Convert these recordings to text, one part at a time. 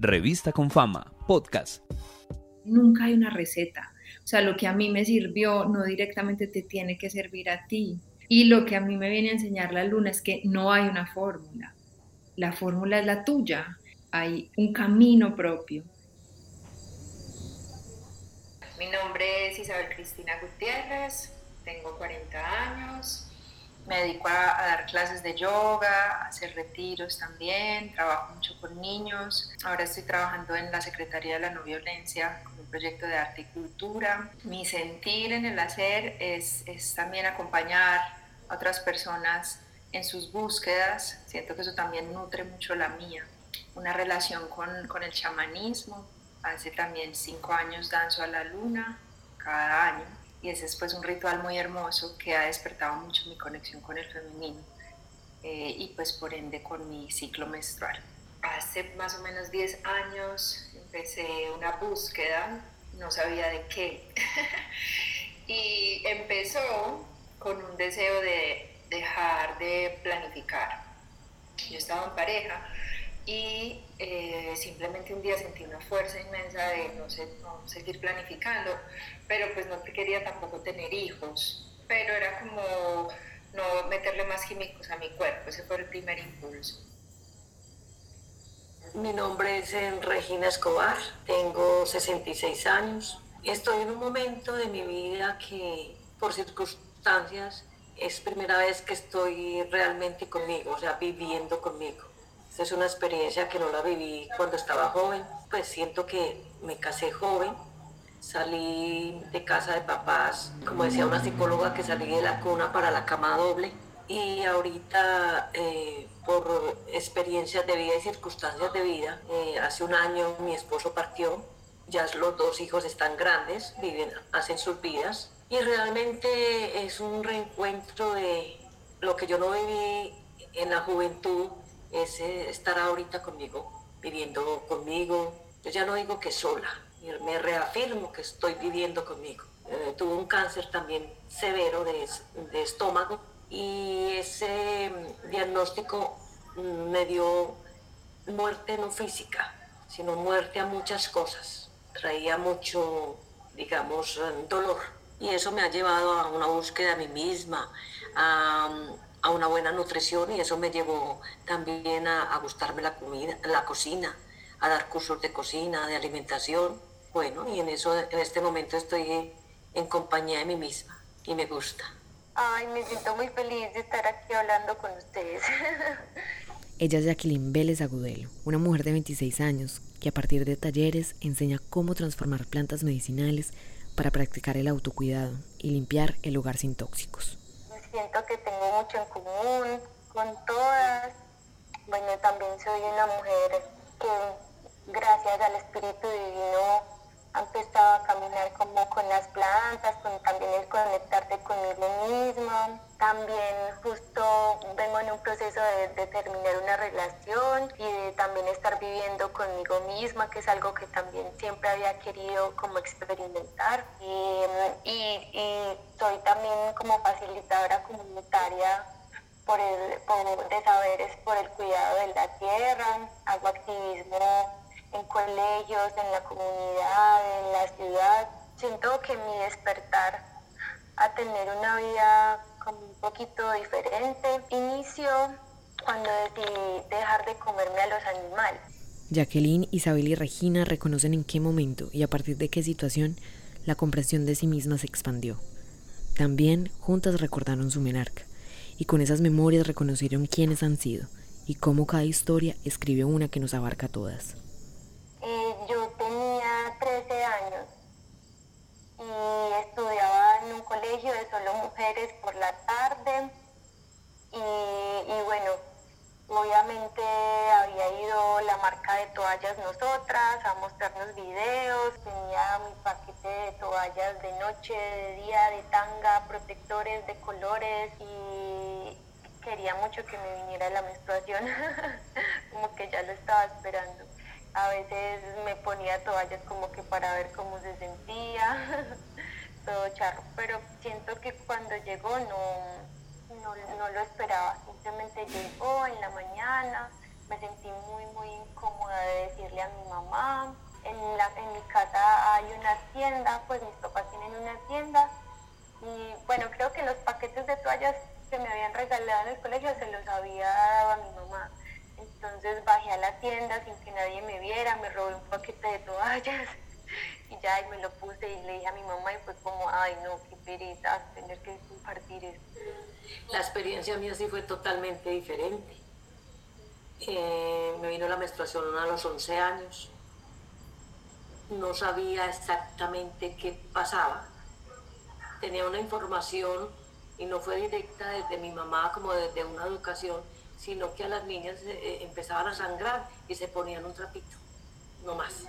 Revista con Fama, podcast. Nunca hay una receta. O sea, lo que a mí me sirvió no directamente te tiene que servir a ti. Y lo que a mí me viene a enseñar la luna es que no hay una fórmula. La fórmula es la tuya. Hay un camino propio. Mi nombre es Isabel Cristina Gutiérrez, tengo 40 años, me dedico a, dar clases de yoga, a hacer retiros también, trabajo mucho con niños. Ahora estoy trabajando en la Secretaría de la No Violencia con un proyecto de arte y cultura. Mi sentir en el hacer es, es también acompañar a otras personas en sus búsquedas. Siento que eso también nutre mucho la mía. Una relación con, con el chamanismo. Hace también cinco años danzo a la luna cada año y ese es pues un ritual muy hermoso que ha despertado mucho mi conexión con el femenino eh, y pues por ende con mi ciclo menstrual. Hace más o menos 10 años empecé una búsqueda, no sabía de qué, y empezó con un deseo de dejar de planificar. Yo estaba en pareja y eh, simplemente un día sentí una fuerza inmensa de no, sé, no seguir planificando, pero pues no quería tampoco tener hijos, pero era como no meterle más químicos a mi cuerpo, ese fue el primer impulso. Mi nombre es Regina Escobar, tengo 66 años. Estoy en un momento de mi vida que por circunstancias es primera vez que estoy realmente conmigo, o sea, viviendo conmigo es una experiencia que no la viví cuando estaba joven, pues siento que me casé joven, salí de casa de papás, como decía una psicóloga, que salí de la cuna para la cama doble. Y ahorita eh, por experiencias de vida y circunstancias de vida, eh, hace un año mi esposo partió, ya los dos hijos están grandes, viven, hacen sus vidas. Y realmente es un reencuentro de lo que yo no viví en la juventud es estar ahorita conmigo, viviendo conmigo. Yo ya no digo que sola, me reafirmo que estoy viviendo conmigo. Eh, tuve un cáncer también severo de, de estómago y ese mm, diagnóstico mm, me dio muerte no física, sino muerte a muchas cosas. Traía mucho, digamos, dolor. Y eso me ha llevado a una búsqueda de mí misma, a a una buena nutrición y eso me llevó también a, gustarme la comida, la cocina, a dar cursos de cocina, de alimentación. Bueno, y en eso en este momento estoy en compañía de mí misma y me gusta. Ay, me siento muy feliz de estar aquí hablando con ustedes. Ella es Jacqueline Vélez Agudelo, una mujer de 26 años que a partir de talleres enseña cómo transformar plantas medicinales para practicar el autocuidado y limpiar el hogar sin tóxicos siento que tengo mucho en común con todas. Bueno, también soy una mujer que gracias al Espíritu Divino ha empezado a caminar como con las plantas, con también el conectarte conmigo misma. También justo vengo en un proceso de, terminar una relación y de también estar viviendo conmigo misma, que es algo que también siempre había querido como experimentar. Y, y, soy también como facilitadora comunitaria por el, por, de saberes por el cuidado de la tierra, hago activismo en colegios, en la comunidad, en la ciudad. Siento que mi despertar a tener una vida como un poquito diferente inició cuando decidí dejar de comerme a los animales. Jacqueline, Isabel y Regina reconocen en qué momento y a partir de qué situación la comprensión de sí misma se expandió. También juntas recordaron su menarca y con esas memorias reconocieron quiénes han sido y cómo cada historia escribe una que nos abarca a todas. 13 años y estudiaba en un colegio de solo mujeres por la tarde y, bueno, obviamente había ido la marca de toallas nosotras a mostrarnos videos, tenía mi paquete de toallas de noche, de día, de tanga, protectores de colores. Y quería mucho que me viniera la menstruación, como que ya lo estaba esperando. A veces me ponía toallas como que para ver cómo se sentía, todo charro, pero siento que cuando llegó no, no, lo esperaba, simplemente llegó en la mañana, me sentí muy, muy incómoda de decirle a mi mamá. En, la, en mi casa hay una tienda, pues mis papás tienen una tienda y bueno, creo que los paquetes de toallas que me habían regalado en el colegio se los había dado a mi mamá. Entonces bajé a la tienda sin que nadie me viera, me robé un paquete de toallas y ya y me lo puse y le dije a mi mamá y fue como, ay no, qué pereza tener que compartir esto. La experiencia mía sí fue totalmente diferente. Eh, me vino la menstruación a los 11 años. No sabía exactamente qué pasaba. Tenía una información y no fue directa desde mi mamá como desde una educación, sino que a las niñas eh, eh, empezaban a sangrar y se ponían un trapito, no más.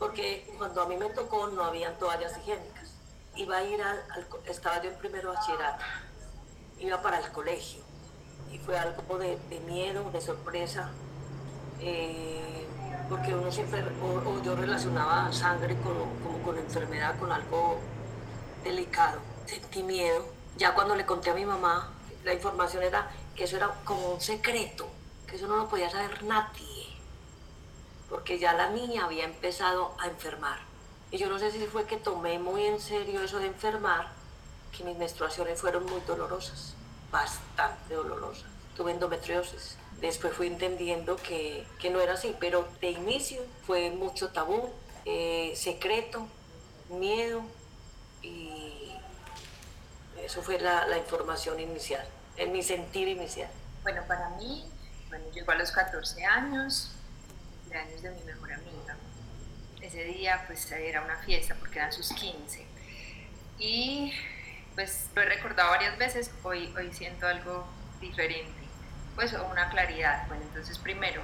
Porque cuando a mí me tocó no habían toallas higiénicas. Iba a ir al, estaba yo en primero bachillerato, iba para el colegio y fue algo de, miedo, de sorpresa, eh, porque uno siempre, o, yo relacionaba sangre con, como con enfermedad, con algo delicado. Sentí miedo ya cuando le conté a mi mamá, la información era que eso era como un secreto, que eso no lo podía saber nadie, porque ya la niña había empezado a enfermar. Y yo no sé si fue que tomé muy en serio eso de enfermar, que mis menstruaciones fueron muy dolorosas, bastante dolorosas. Tuve endometriosis. Después fui entendiendo que, no era así, pero de inicio fue mucho tabú, eh, secreto, miedo y eso fue la, la información inicial, en mi sentir inicial. Bueno, para mí, bueno, llegó a los 14 años, años de mi mejor amiga. Ese día pues era una fiesta porque eran sus 15. Y pues lo he recordado varias veces, hoy, hoy siento algo diferente, pues una claridad. Bueno, entonces primero,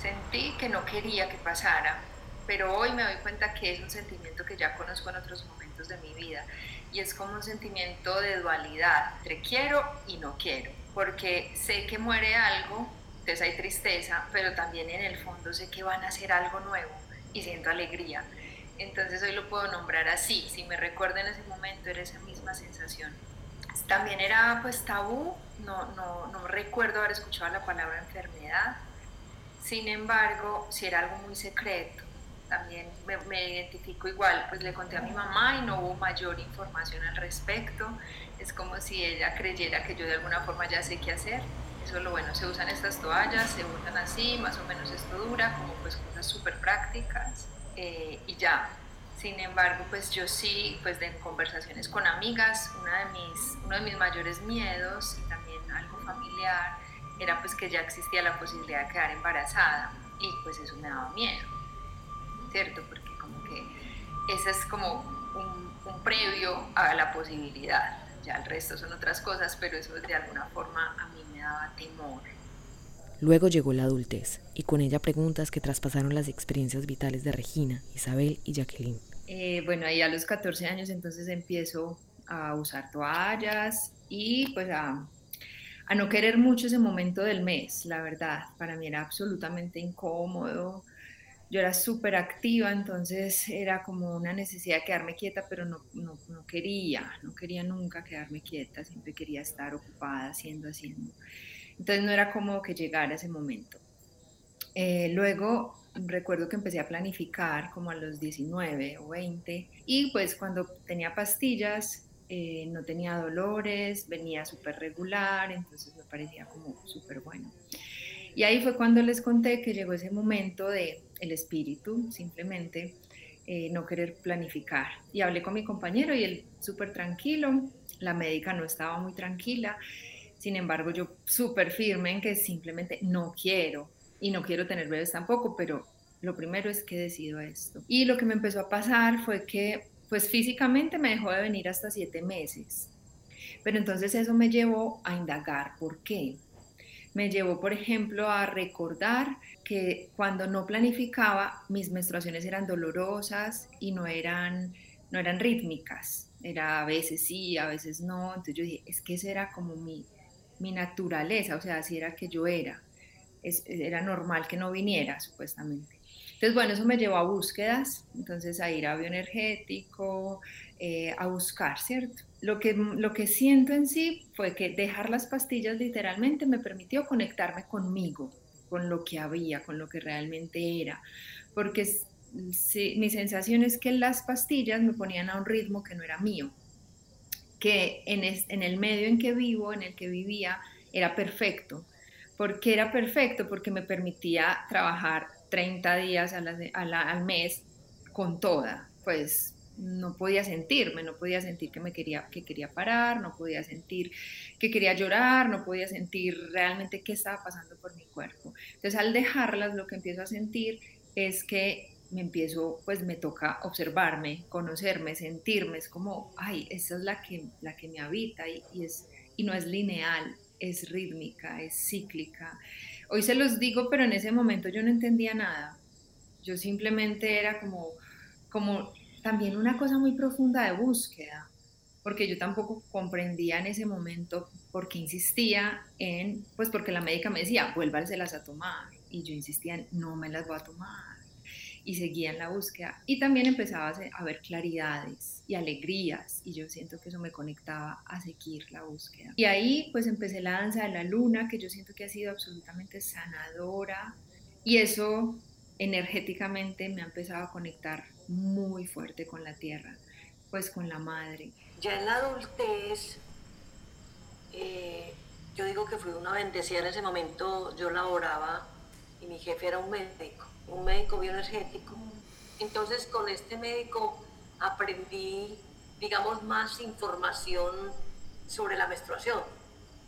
sentí que no quería que pasara, pero hoy me doy cuenta que es un sentimiento que ya conozco en otros momentos de mi vida y es como un sentimiento de dualidad entre quiero y no quiero, porque sé que muere algo, entonces hay tristeza, pero también en el fondo sé que van a hacer algo nuevo y siento alegría. Entonces hoy lo puedo nombrar así, si me recuerdo en ese momento era esa misma sensación. También era pues tabú, no, no, no recuerdo haber escuchado la palabra enfermedad, sin embargo, si era algo muy secreto, también me, identifico igual, pues le conté a mi mamá y no hubo mayor información al respecto. Es como si ella creyera que yo de alguna forma ya sé qué hacer. Eso es lo bueno, se usan estas toallas, se usan así, más o menos esto dura, como pues cosas súper prácticas eh, y ya. Sin embargo, pues yo sí, pues de conversaciones con amigas, una de mis, uno de mis mayores miedos y también algo familiar era pues que ya existía la posibilidad de quedar embarazada y pues eso me daba miedo. ¿cierto? Porque como que ese es como un, previo a la posibilidad. Ya el resto son otras cosas, pero eso de alguna forma a mí me daba temor. Luego llegó la adultez y con ella preguntas que traspasaron las experiencias vitales de Regina, Isabel y Jacqueline. Eh, bueno, ahí a los 14 años entonces empiezo a usar toallas y pues a, a no querer mucho ese momento del mes, la verdad. Para mí era absolutamente incómodo yo era súper activa, entonces era como una necesidad de quedarme quieta, pero no, no, no, quería, no quería nunca quedarme quieta, siempre quería estar ocupada haciendo, haciendo. Entonces no era como que llegara ese momento. Eh, luego recuerdo que empecé a planificar como a los 19 o 20 y pues cuando tenía pastillas eh, no tenía dolores, venía súper regular, entonces me parecía como súper bueno. Y ahí fue cuando les conté que llegó ese momento de el espíritu, simplemente eh, no querer planificar. Y hablé con mi compañero y él súper tranquilo, la médica no estaba muy tranquila, sin embargo yo súper firme en que simplemente no quiero y no quiero tener bebés tampoco, pero lo primero es que decido esto. Y lo que me empezó a pasar fue que pues físicamente me dejó de venir hasta siete meses. Pero entonces eso me llevó a indagar por qué me llevó, por ejemplo, a recordar que cuando no planificaba, mis menstruaciones eran dolorosas y no eran, no eran rítmicas. Era a veces sí, a veces no. Entonces yo dije, es que esa era como mi, mi naturaleza, o sea, así era que yo era. era normal que no viniera, supuestamente. Entonces, bueno, eso me llevó a búsquedas, entonces a ir a bioenergético, eh, a buscar, ¿cierto? Lo que, lo que siento en sí fue que dejar las pastillas literalmente me permitió conectarme conmigo, con lo que había, con lo que realmente era, porque mi sensación es que las pastillas me ponían a un ritmo que no era mío, que en, en el medio en que vivo, en el que vivía, era perfecto. ¿Por qué era perfecto? Porque me permitía trabajar 30 días al mes con toda, pues no podía sentirme, no podía sentir que me quería, que quería parar, no podía sentir que quería llorar, no podía sentir realmente qué estaba pasando por mi cuerpo. Entonces al dejarlas lo que empiezo a sentir es que me empiezo, pues me toca observarme, conocerme, sentirme, es como, ay, esa es la que, la que me habita y, es, y no es lineal, es rítmica, es cíclica. Hoy se los digo, pero en ese momento yo no entendía nada. Yo simplemente era como, como también una cosa muy profunda de búsqueda, porque yo tampoco comprendía en ese momento por qué insistía en, pues porque la médica me decía, vuélvaselas a tomar, y yo insistía en, no me las voy a tomar, y seguía en la búsqueda, y también empezaba a ver claridades y alegrías, y yo siento que eso me conectaba a seguir la búsqueda. Y ahí pues empecé la danza de la luna, que yo siento que ha sido absolutamente sanadora, y eso energéticamente me ha empezado a conectar muy fuerte con la tierra, pues con la madre. Ya en la adultez, eh, yo digo que fui una bendecida en ese momento, yo laboraba y mi jefe era un médico, un médico bioenergético. Entonces con este médico aprendí, digamos, más información sobre la menstruación.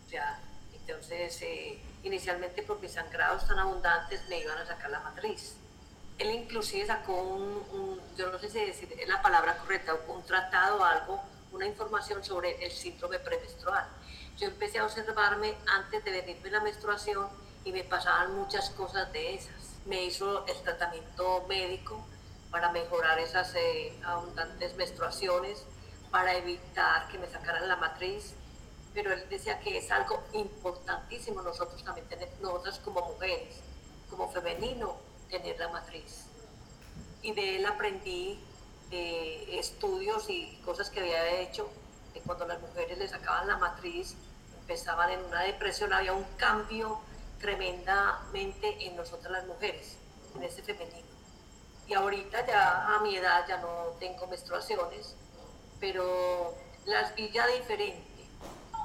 O sea, entonces, eh, inicialmente por mis sangrados tan abundantes me iban a sacar la matriz él inclusive sacó un, yo no sé si decir la palabra correcta, un tratado o algo, una información sobre el síndrome premenstrual. Yo empecé a observarme antes de venirme la menstruación y me pasaban muchas cosas de esas. Me hizo el tratamiento médico para mejorar esas eh, abundantes menstruaciones, para evitar que me sacaran la matriz, pero él decía que es algo importantísimo nosotros también tenemos, nosotras como mujeres, como femenino, tener la matriz. Y de él aprendí eh, estudios y cosas que había hecho, que cuando las mujeres le sacaban la matriz, empezaban en una depresión, había un cambio tremendamente en nosotras las mujeres, en ese femenino. Y ahorita ya a mi edad ya no tengo menstruaciones, pero las vi ya diferente,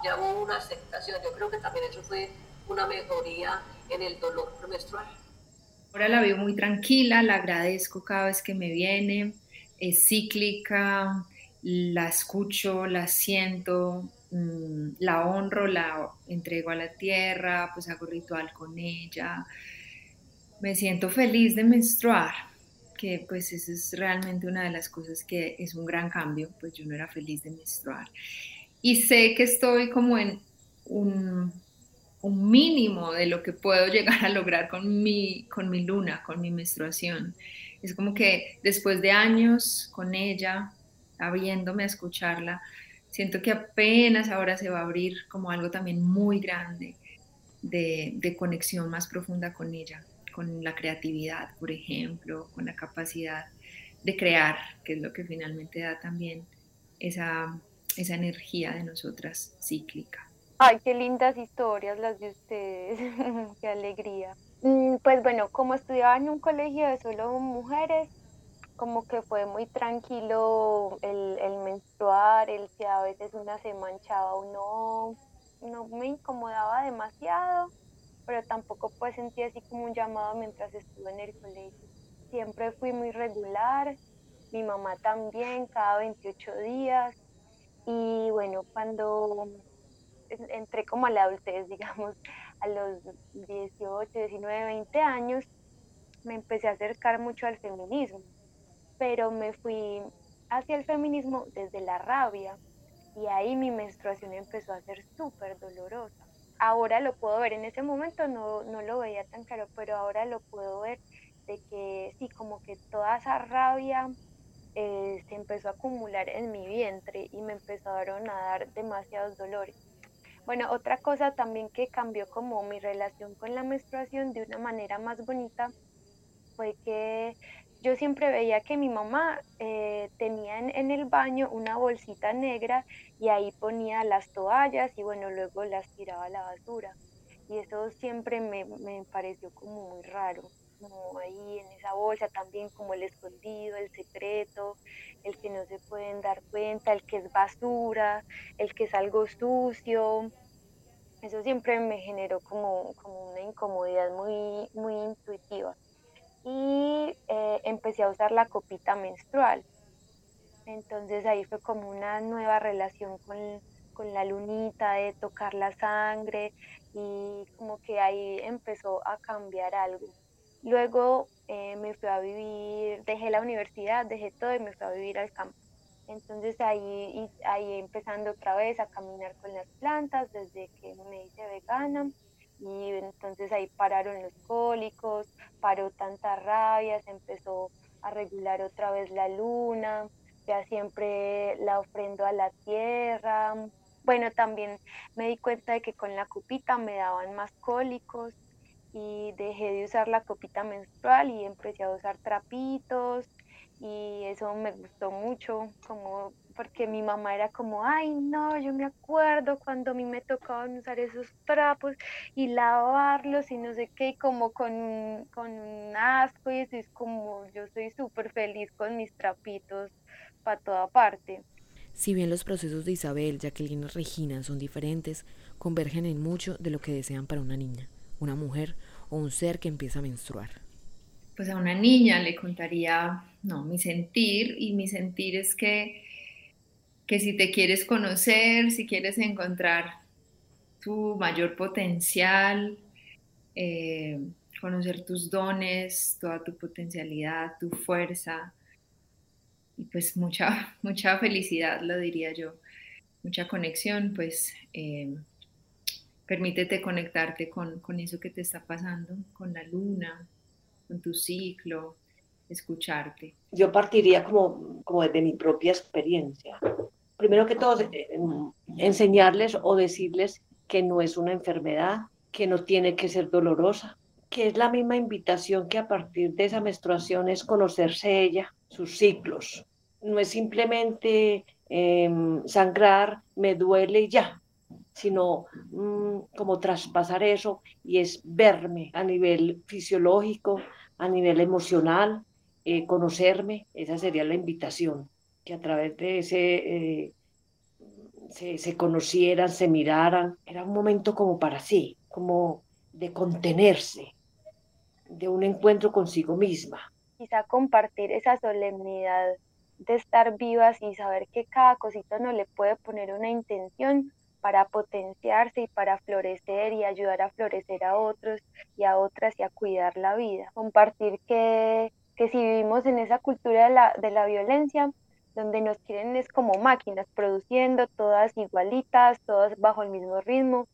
ya hubo una aceptación, yo creo que también eso fue una mejoría en el dolor premenstrual. Ahora la veo muy tranquila, la agradezco cada vez que me viene, es cíclica, la escucho, la siento, mm, la honro, la entrego a la tierra, pues hago ritual con ella. Me siento feliz de menstruar, que pues eso es realmente una de las cosas que es un gran cambio, pues yo no era feliz de menstruar. Y sé que estoy como en un un mínimo de lo que puedo llegar a lograr con mi, con mi luna, con mi menstruación. Es como que después de años con ella, habiéndome a escucharla, siento que apenas ahora se va a abrir como algo también muy grande de, de conexión más profunda con ella, con la creatividad, por ejemplo, con la capacidad de crear, que es lo que finalmente da también esa, esa energía de nosotras cíclica. Ay, qué lindas historias las de ustedes, qué alegría. Mm, pues bueno, como estudiaba en un colegio de solo mujeres, como que fue muy tranquilo el, el menstruar, el que a veces una se manchaba o no, no me incomodaba demasiado, pero tampoco pues sentí así como un llamado mientras estuve en el colegio. Siempre fui muy regular, mi mamá también, cada 28 días. Y bueno, cuando entré como a la adultez, digamos, a los 18, 19, 20 años, me empecé a acercar mucho al feminismo, pero me fui hacia el feminismo desde la rabia y ahí mi menstruación empezó a ser súper dolorosa. Ahora lo puedo ver, en ese momento no, no lo veía tan claro, pero ahora lo puedo ver de que sí, como que toda esa rabia eh, se empezó a acumular en mi vientre y me empezaron a dar demasiados dolores. Bueno, otra cosa también que cambió como mi relación con la menstruación de una manera más bonita fue que yo siempre veía que mi mamá eh, tenía en, el baño una bolsita negra y ahí ponía las toallas y bueno, luego las tiraba a la basura. y eso siempre me, me pareció como muy raro como ahí en esa bolsa también como el escondido, el secreto, el que no se pueden dar cuenta, el que es basura, el que es algo sucio. Eso siempre me generó como, como una incomodidad muy, muy intuitiva. Y eh, empecé a usar la copita menstrual. Entonces ahí fue como una nueva relación con, con la lunita, de tocar la sangre y como que ahí empezó a cambiar algo. Luego eh, me fui a vivir, dejé la universidad, dejé todo y me fui a vivir al campo. Entonces ahí, ahí empezando otra vez a caminar con las plantas desde que me hice vegana y entonces ahí pararon los cólicos, paró tanta rabia, se empezó a regular otra vez la luna, ya siempre la ofrendo a la tierra. Bueno, también me di cuenta de que con la cupita me daban más cólicos y dejé de usar la copita menstrual y empecé a usar trapitos y eso me gustó mucho, como porque mi mamá era como, ay no, yo me acuerdo cuando a mí me tocaban usar esos trapos y lavarlos y no sé qué, como con, con un asco y eso es como, yo soy súper feliz con mis trapitos para toda parte. Si bien los procesos de Isabel, Jacqueline y Regina son diferentes, convergen en mucho de lo que desean para una niña una mujer o un ser que empieza a menstruar? Pues a una niña le contaría, no, mi sentir, y mi sentir es que, que si te quieres conocer, si quieres encontrar tu mayor potencial, eh, conocer tus dones, toda tu potencialidad, tu fuerza, y pues mucha, mucha felicidad, lo diría yo, mucha conexión, pues eh, permítete conectarte con, con eso que te está pasando, con la luna, con tu ciclo, escucharte. Yo partiría como, como desde mi propia experiencia. Primero que todo, eh, enseñarles o decirles que no es una enfermedad, que no tiene que ser dolorosa, que es la misma invitación que a partir de esa menstruación es conocerse ella, sus ciclos. No es simplemente em, sangrar, me duele y ya sino mm, como traspasar eso y es verme a nivel fisiológico, a nivel emocional, eh, conocerme, esa sería la invitación, que a través de ese eh, se, se, conocieran, se miraran, era un momento como para sí, como de contenerse, de un encuentro consigo misma. Quizá compartir esa solemnidad de estar vivas y saber que cada cosita no le puede poner una intención, para potenciarse y para florecer y ayudar a florecer a otros y a otras y a cuidar la vida. Compartir que, que si vivimos en esa cultura de la, de la violencia, donde nos quieren es como máquinas produciendo todas igualitas, todas bajo el mismo ritmo,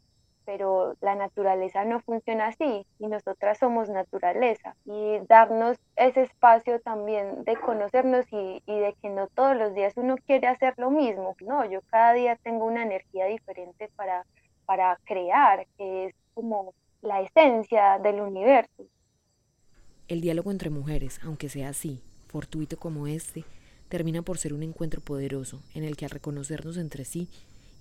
pero la naturaleza no funciona así y nosotras somos naturaleza y darnos ese espacio también de conocernos y, y, de que no todos los días uno quiere hacer lo mismo, no, yo cada día tengo una energía diferente para, para crear, que es como la esencia del universo. El diálogo entre mujeres, aunque sea así, fortuito como este, termina por ser un encuentro poderoso en el que al reconocernos entre sí,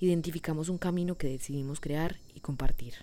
identificamos un camino que decidimos crear y compartir.